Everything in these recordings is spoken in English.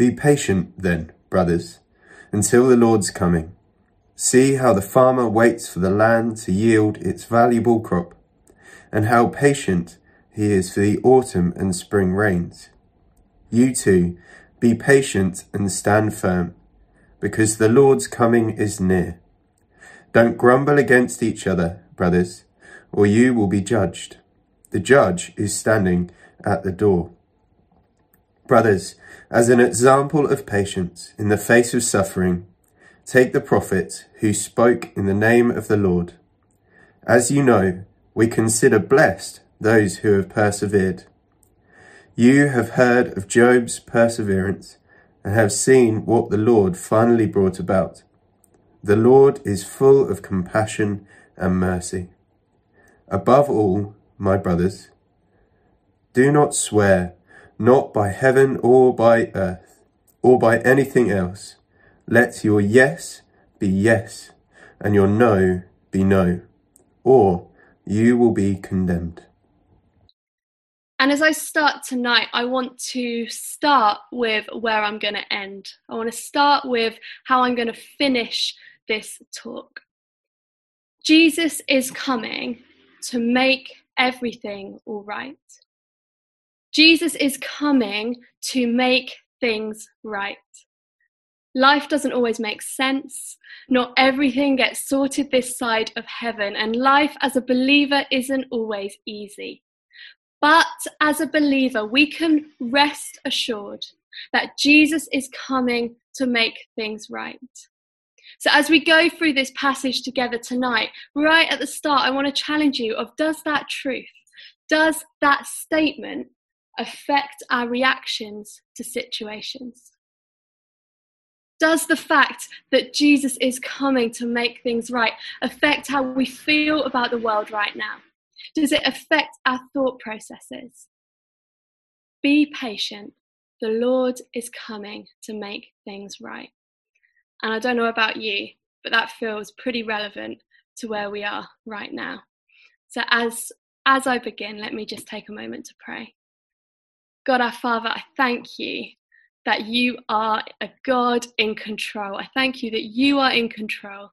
Be patient, then, brothers, until the Lord's coming. See how the farmer waits for the land to yield its valuable crop, and how patient he is for the autumn and spring rains. You too, be patient and stand firm, because the Lord's coming is near. Don't grumble against each other, brothers, or you will be judged. The judge is standing at the door. Brothers, as an example of patience in the face of suffering, take the prophet who spoke in the name of the Lord. As you know, we consider blessed those who have persevered. You have heard of Job's perseverance and have seen what the Lord finally brought about. The Lord is full of compassion and mercy. Above all, my brothers, do not swear not by heaven or by earth, or by anything else. Let your yes be yes, and your no be no, or you will be condemned. And as I start tonight, I want to start with where I'm going to end. I want to start with how I'm going to finish this talk. Jesus is coming to make everything all right. Jesus is coming to make things right. Life doesn't always make sense. Not everything gets sorted this side of heaven, and life as a believer isn't always easy. But as a believer, we can rest assured that Jesus is coming to make things right. So as we go through this passage together tonight, right at the start, I want to challenge you of does that truth, does that statement affect our reactions to situations? Does the fact that Jesus is coming to make things right affect how we feel about the world right now? Does it affect our thought processes? Be patient. The Lord is coming to make things right. And I don't know about you, but that feels pretty relevant to where we are right now. So as as I begin, let me just take a moment to pray. God our Father, I thank you that you are a God in control. I thank you that you are in control.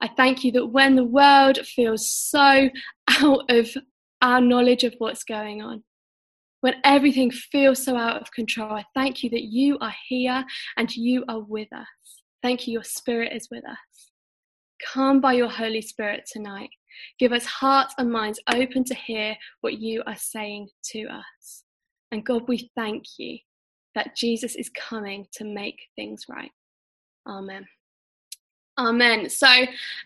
I thank you that when the world feels so out of our knowledge of what's going on, when everything feels so out of control, I thank you that you are here and you are with us. Thank you, your Spirit is with us. Come by your Holy Spirit tonight. Give us hearts and minds open to hear what you are saying to us. And God, we thank you that Jesus is coming to make things right. Amen. Amen. So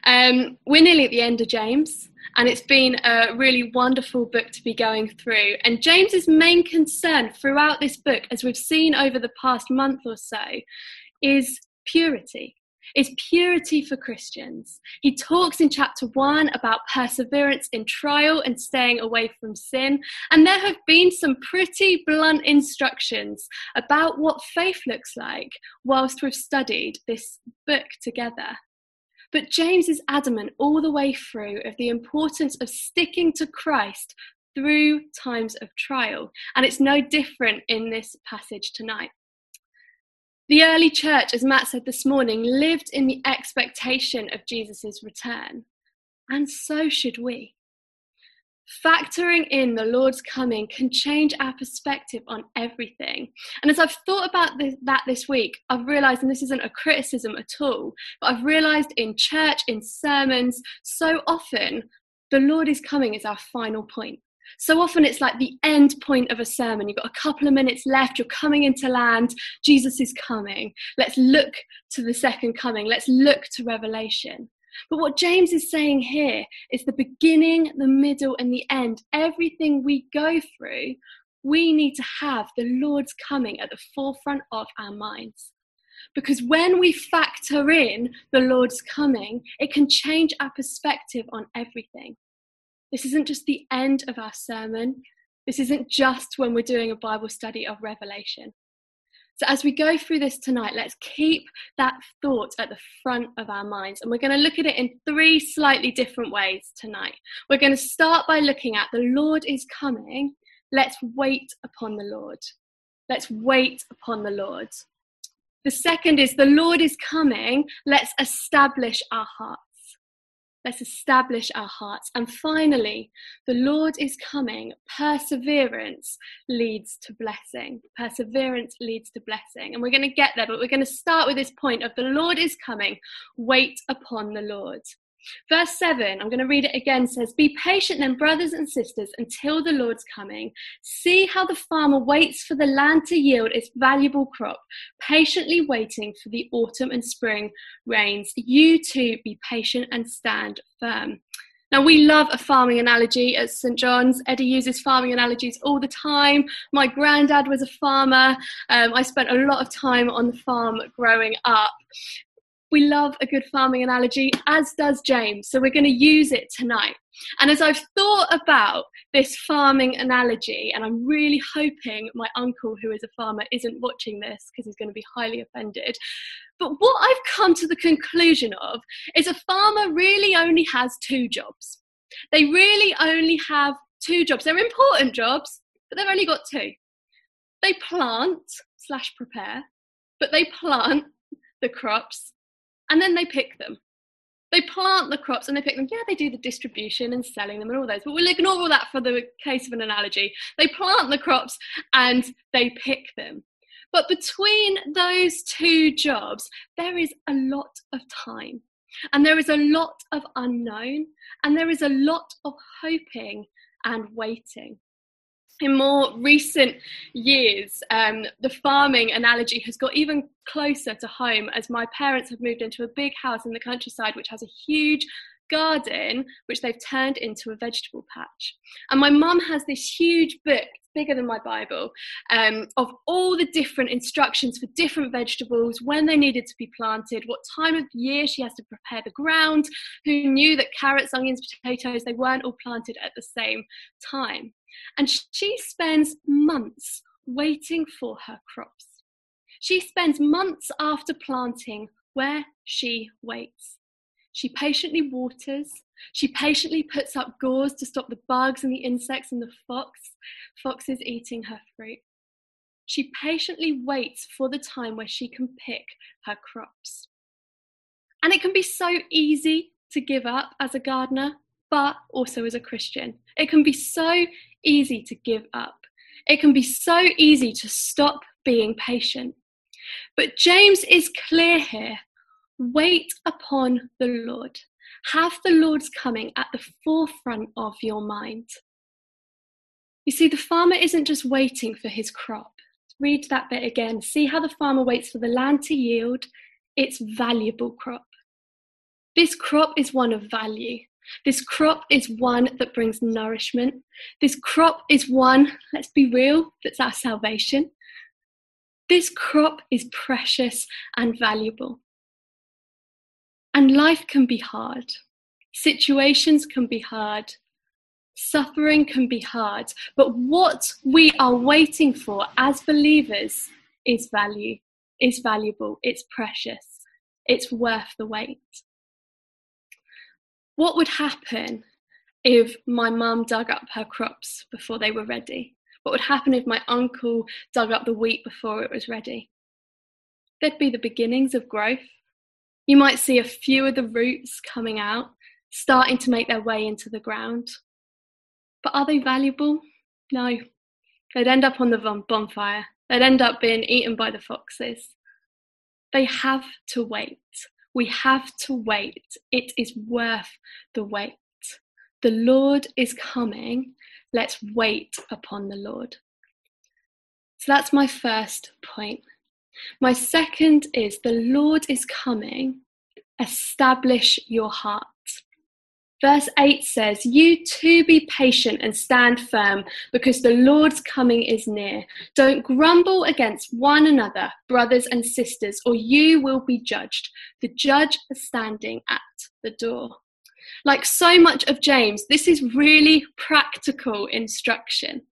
um, we're nearly at the end of James, and it's been a really wonderful book to be going through. And James's main concern throughout this book, as we've seen over the past month or so, is purity is purity for Christians. He talks in chapter one about perseverance in trial and staying away from sin. And there have been some pretty blunt instructions about what faith looks like whilst we've studied this book together. But James is adamant all the way through of the importance of sticking to Christ through times of trial. And it's no different in this passage tonight. The early church, as Matt said this morning, lived in the expectation of Jesus' return, and so should we. Factoring in the Lord's coming can change our perspective on everything. And as I've thought about this, that this week, I've realized, and this isn't a criticism at all, but I've realized in church, in sermons, so often the Lord is coming is our final point. So often it's like the end point of a sermon. You've got a couple of minutes left, you're coming into land, Jesus is coming. Let's look to the second coming, let's look to Revelation. But what James is saying here is the beginning, the middle, and the end. Everything we go through, we need to have the Lord's coming at the forefront of our minds. Because when we factor in the Lord's coming, it can change our perspective on everything. This isn't just the end of our sermon. This isn't just when we're doing a Bible study of Revelation. So, as we go through this tonight, let's keep that thought at the front of our minds. And we're going to look at it in three slightly different ways tonight. We're going to start by looking at the Lord is coming. Let's wait upon the Lord. Let's wait upon the Lord. The second is the Lord is coming. Let's establish our hearts. Let's establish our hearts. And finally, the Lord is coming. Perseverance leads to blessing. Perseverance leads to blessing. And we're going to get there, but we're going to start with this point of the Lord is coming. Wait upon the Lord. Verse 7, I'm going to read it again, says, Be patient then, brothers and sisters, until the Lord's coming. See how the farmer waits for the land to yield its valuable crop, patiently waiting for the autumn and spring rains. You too be patient and stand firm. Now, we love a farming analogy at St. John's. Eddie uses farming analogies all the time. My granddad was a farmer. Um, I spent a lot of time on the farm growing up. We love a good farming analogy, as does James. So we're going to use it tonight. And as I've thought about this farming analogy, and I'm really hoping my uncle, who is a farmer, isn't watching this because he's going to be highly offended. But what I've come to the conclusion of is a farmer really only has two jobs. They really only have two jobs. They're important jobs, but they've only got two. They plant slash prepare, but they plant the crops and then they pick them. They plant the crops and they pick them. Yeah, they do the distribution and selling them and all those, but we'll ignore all that for the case of an analogy. They plant the crops and they pick them. But between those two jobs, there is a lot of time, and there is a lot of unknown, and there is a lot of hoping and waiting in more recent years, um, the farming analogy has got even closer to home as my parents have moved into a big house in the countryside which has a huge garden which they've turned into a vegetable patch. And my mum has this huge book, bigger than my Bible, um, of all the different instructions for different vegetables, when they needed to be planted, what time of year she has to prepare the ground, who knew that carrots, onions, potatoes, they weren't all planted at the same time. And she spends months waiting for her crops. She spends months after planting where she waits. She patiently waters. She patiently puts up gauze to stop the bugs and the insects and the fox, foxes eating her fruit. She patiently waits for the time where she can pick her crops. And it can be so easy to give up as a gardener, but also as a Christian. It can be so easy to give up. It can be so easy to stop being patient. But James is clear here wait upon the Lord. Have the Lord's coming at the forefront of your mind. You see, the farmer isn't just waiting for his crop. Read that bit again. See how the farmer waits for the land to yield its valuable crop. This crop is one of value. This crop is one that brings nourishment. This crop is one, let's be real, that's our salvation. This crop is precious and valuable. And life can be hard. Situations can be hard. Suffering can be hard. But what we are waiting for as believers is value, is valuable, it's precious, it's worth the wait what would happen if my mum dug up her crops before they were ready? What would happen if my uncle dug up the wheat before it was ready? There'd be the beginnings of growth. You might see a few of the roots coming out, starting to make their way into the ground. But are they valuable? No. They'd end up on the bonfire. They'd end up being eaten by the foxes. They have to wait. We have to wait. It is worth the wait. The Lord is coming. Let's wait upon the Lord. So that's my first point. My second is the Lord is coming. Establish your heart. Verse 8 says, You too be patient and stand firm, because the Lord's coming is near. Don't grumble against one another, brothers and sisters, or you will be judged. The judge is standing at the door. Like so much of James, this is really practical instruction.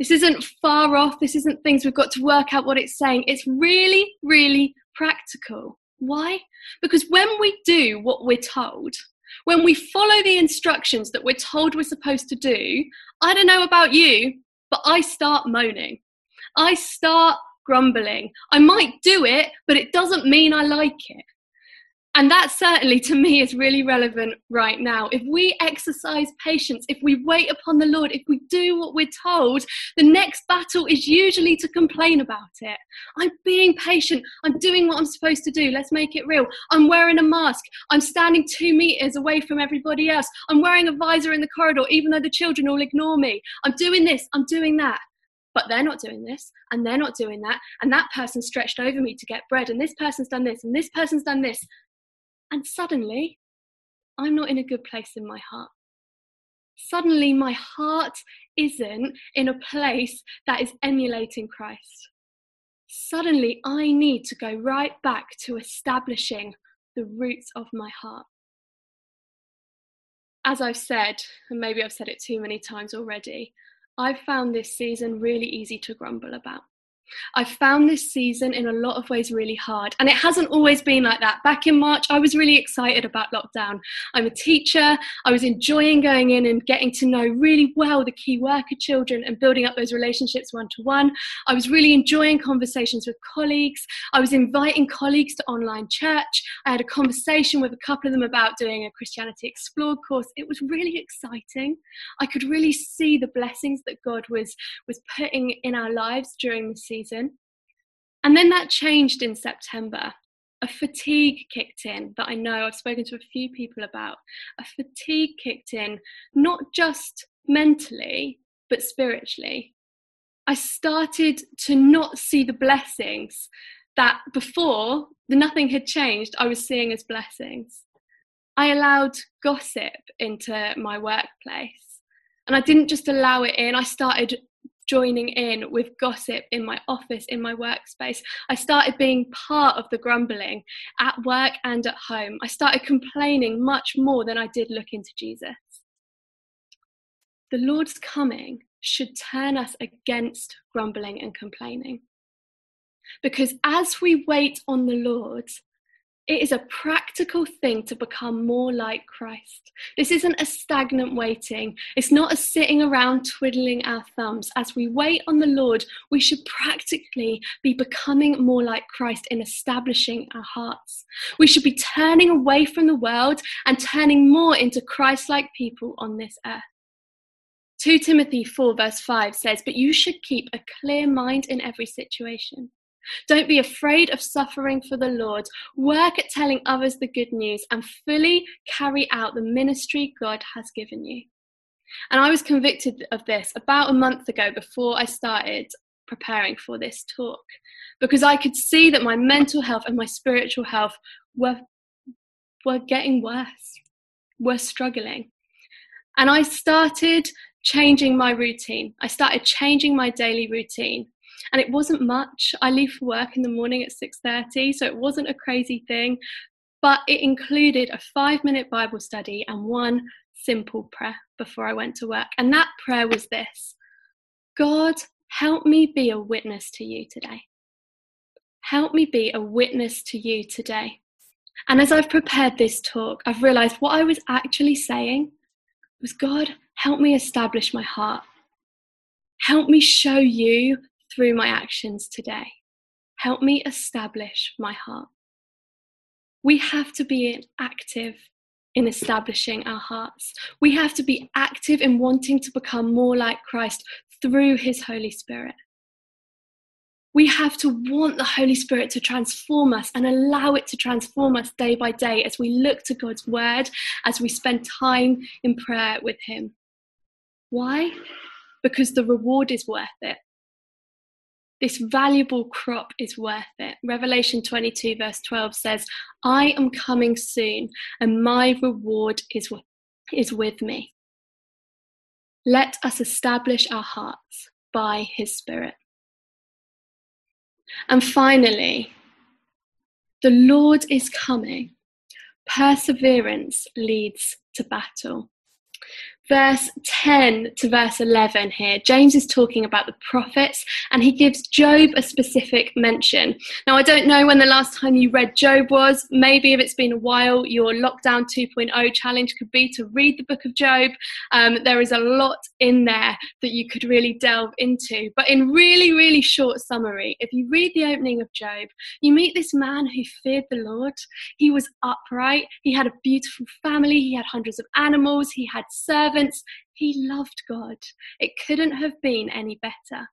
This isn't far off, this isn't things we've got to work out what it's saying. It's really, really practical. Why? Because when we do what we're told, when we follow the instructions that we're told we're supposed to do, I don't know about you, but I start moaning. I start grumbling. I might do it, but it doesn't mean I like it. And that certainly to me is really relevant right now. If we exercise patience, if we wait upon the Lord, if we do what we're told, the next battle is usually to complain about it. I'm being patient. I'm doing what I'm supposed to do. Let's make it real. I'm wearing a mask. I'm standing two meters away from everybody else. I'm wearing a visor in the corridor, even though the children all ignore me. I'm doing this. I'm doing that but they're not doing this and they're not doing that and that person stretched over me to get bread and this person's done this and this person's done this and suddenly, I'm not in a good place in my heart. Suddenly, my heart isn't in a place that is emulating Christ. Suddenly, I need to go right back to establishing the roots of my heart. As I've said, and maybe I've said it too many times already, I've found this season really easy to grumble about. I found this season in a lot of ways really hard, and it hasn't always been like that. Back in March, I was really excited about lockdown. I'm a teacher, I was enjoying going in and getting to know really well the key worker children and building up those relationships one to one. I was really enjoying conversations with colleagues. I was inviting colleagues to online church. I had a conversation with a couple of them about doing a Christianity Explored course. It was really exciting. I could really see the blessings that God was, was putting in our lives during the season season. And then that changed in September. A fatigue kicked in that I know I've spoken to a few people about. A fatigue kicked in, not just mentally, but spiritually. I started to not see the blessings that before the nothing had changed, I was seeing as blessings. I allowed gossip into my workplace. And I didn't just allow it in, I started joining in with gossip in my office, in my workspace. I started being part of the grumbling at work and at home. I started complaining much more than I did looking to Jesus. The Lord's coming should turn us against grumbling and complaining. Because as we wait on the Lord, it is a practical thing to become more like Christ. This isn't a stagnant waiting. It's not a sitting around twiddling our thumbs. As we wait on the Lord, we should practically be becoming more like Christ in establishing our hearts. We should be turning away from the world and turning more into Christ like people on this earth. 2 Timothy 4, verse 5 says, But you should keep a clear mind in every situation. Don't be afraid of suffering for the Lord. Work at telling others the good news and fully carry out the ministry God has given you. And I was convicted of this about a month ago before I started preparing for this talk because I could see that my mental health and my spiritual health were, were getting worse, were struggling. And I started changing my routine. I started changing my daily routine and it wasn't much. I leave for work in the morning at 6:30, so it wasn't a crazy thing, but it included a 5-minute Bible study and one simple prayer before I went to work. And that prayer was this. God, help me be a witness to you today. Help me be a witness to you today. And as I've prepared this talk, I've realized what I was actually saying was God, help me establish my heart. Help me show you through my actions today. Help me establish my heart. We have to be active in establishing our hearts. We have to be active in wanting to become more like Christ through His Holy Spirit. We have to want the Holy Spirit to transform us and allow it to transform us day by day as we look to God's Word, as we spend time in prayer with Him. Why? Because the reward is worth it this valuable crop is worth it. Revelation 22, verse 12 says, I am coming soon, and my reward is with, is with me. Let us establish our hearts by his Spirit. And finally, the Lord is coming. Perseverance leads to battle. Verse 10 to verse 11 here, James is talking about the prophets and he gives Job a specific mention. Now, I don't know when the last time you read Job was. Maybe if it's been a while, your Lockdown 2.0 challenge could be to read the book of Job. Um, there is a lot in there that you could really delve into. But in really, really short summary, if you read the opening of Job, you meet this man who feared the Lord. He was upright, he had a beautiful family, he had hundreds of animals, he had servants servants. He loved God. It couldn't have been any better.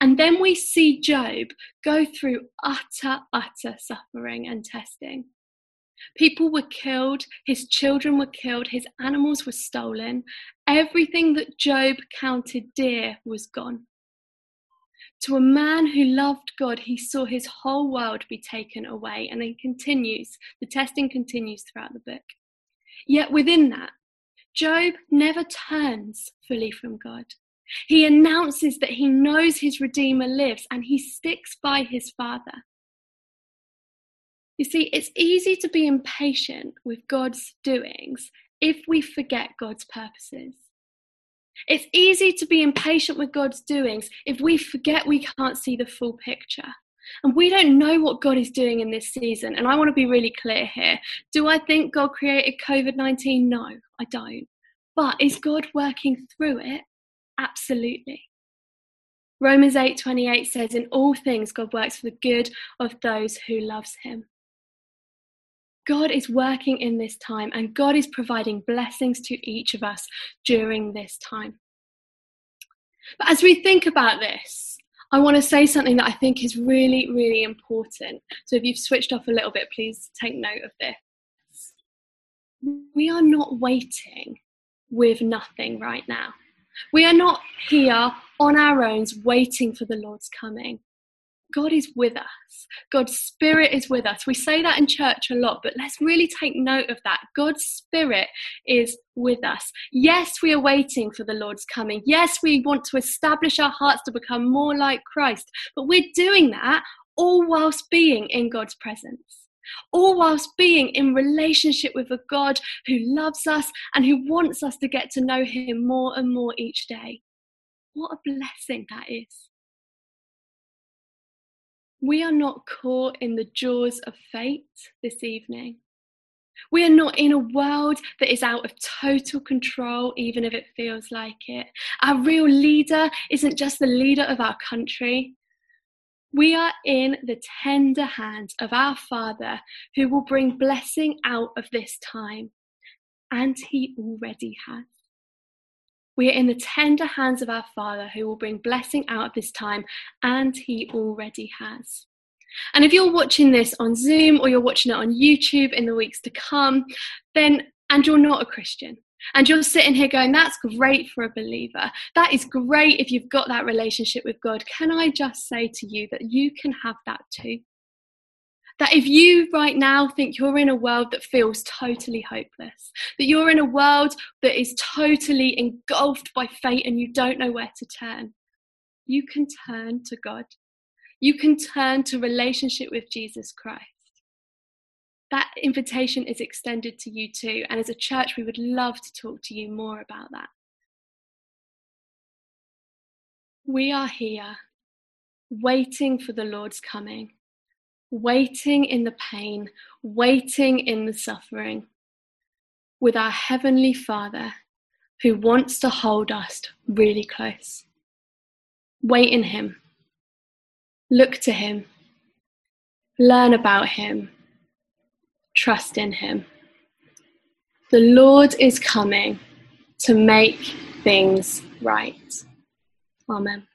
And then we see Job go through utter, utter suffering and testing. People were killed, his children were killed, his animals were stolen. Everything that Job counted dear was gone. To a man who loved God, he saw his whole world be taken away. And he continues, the testing continues throughout the book. Yet within that, Job never turns fully from God. He announces that he knows his Redeemer lives and he sticks by his Father. You see, it's easy to be impatient with God's doings if we forget God's purposes. It's easy to be impatient with God's doings if we forget we can't see the full picture. And we don't know what God is doing in this season. And I want to be really clear here. Do I think God created COVID 19? No, I don't. But is God working through it? Absolutely. Romans 8:28 says in all things God works for the good of those who loves him. God is working in this time and God is providing blessings to each of us during this time. But as we think about this, I want to say something that I think is really, really important. So if you've switched off a little bit, please take note of this. We are not waiting with nothing right now. We are not here on our own waiting for the Lord's coming. God is with us. God's Spirit is with us. We say that in church a lot, but let's really take note of that. God's Spirit is with us. Yes, we are waiting for the Lord's coming. Yes, we want to establish our hearts to become more like Christ, but we're doing that all whilst being in God's presence all whilst being in relationship with a God who loves us and who wants us to get to know Him more and more each day. What a blessing that is. We are not caught in the jaws of fate this evening. We are not in a world that is out of total control, even if it feels like it. Our real leader isn't just the leader of our country, we are in the tender hands of our Father who will bring blessing out of this time, and He already has. We are in the tender hands of our Father who will bring blessing out of this time, and He already has. And if you're watching this on Zoom or you're watching it on YouTube in the weeks to come, then and you're not a Christian, and you're sitting here going, that's great for a believer. That is great if you've got that relationship with God. Can I just say to you that you can have that too? That if you right now think you're in a world that feels totally hopeless, that you're in a world that is totally engulfed by fate and you don't know where to turn, you can turn to God. You can turn to relationship with Jesus Christ that invitation is extended to you too. And as a church, we would love to talk to you more about that. We are here waiting for the Lord's coming, waiting in the pain, waiting in the suffering, with our Heavenly Father who wants to hold us really close. Wait in Him, look to Him, learn about Him trust in him. The Lord is coming to make things right. Amen.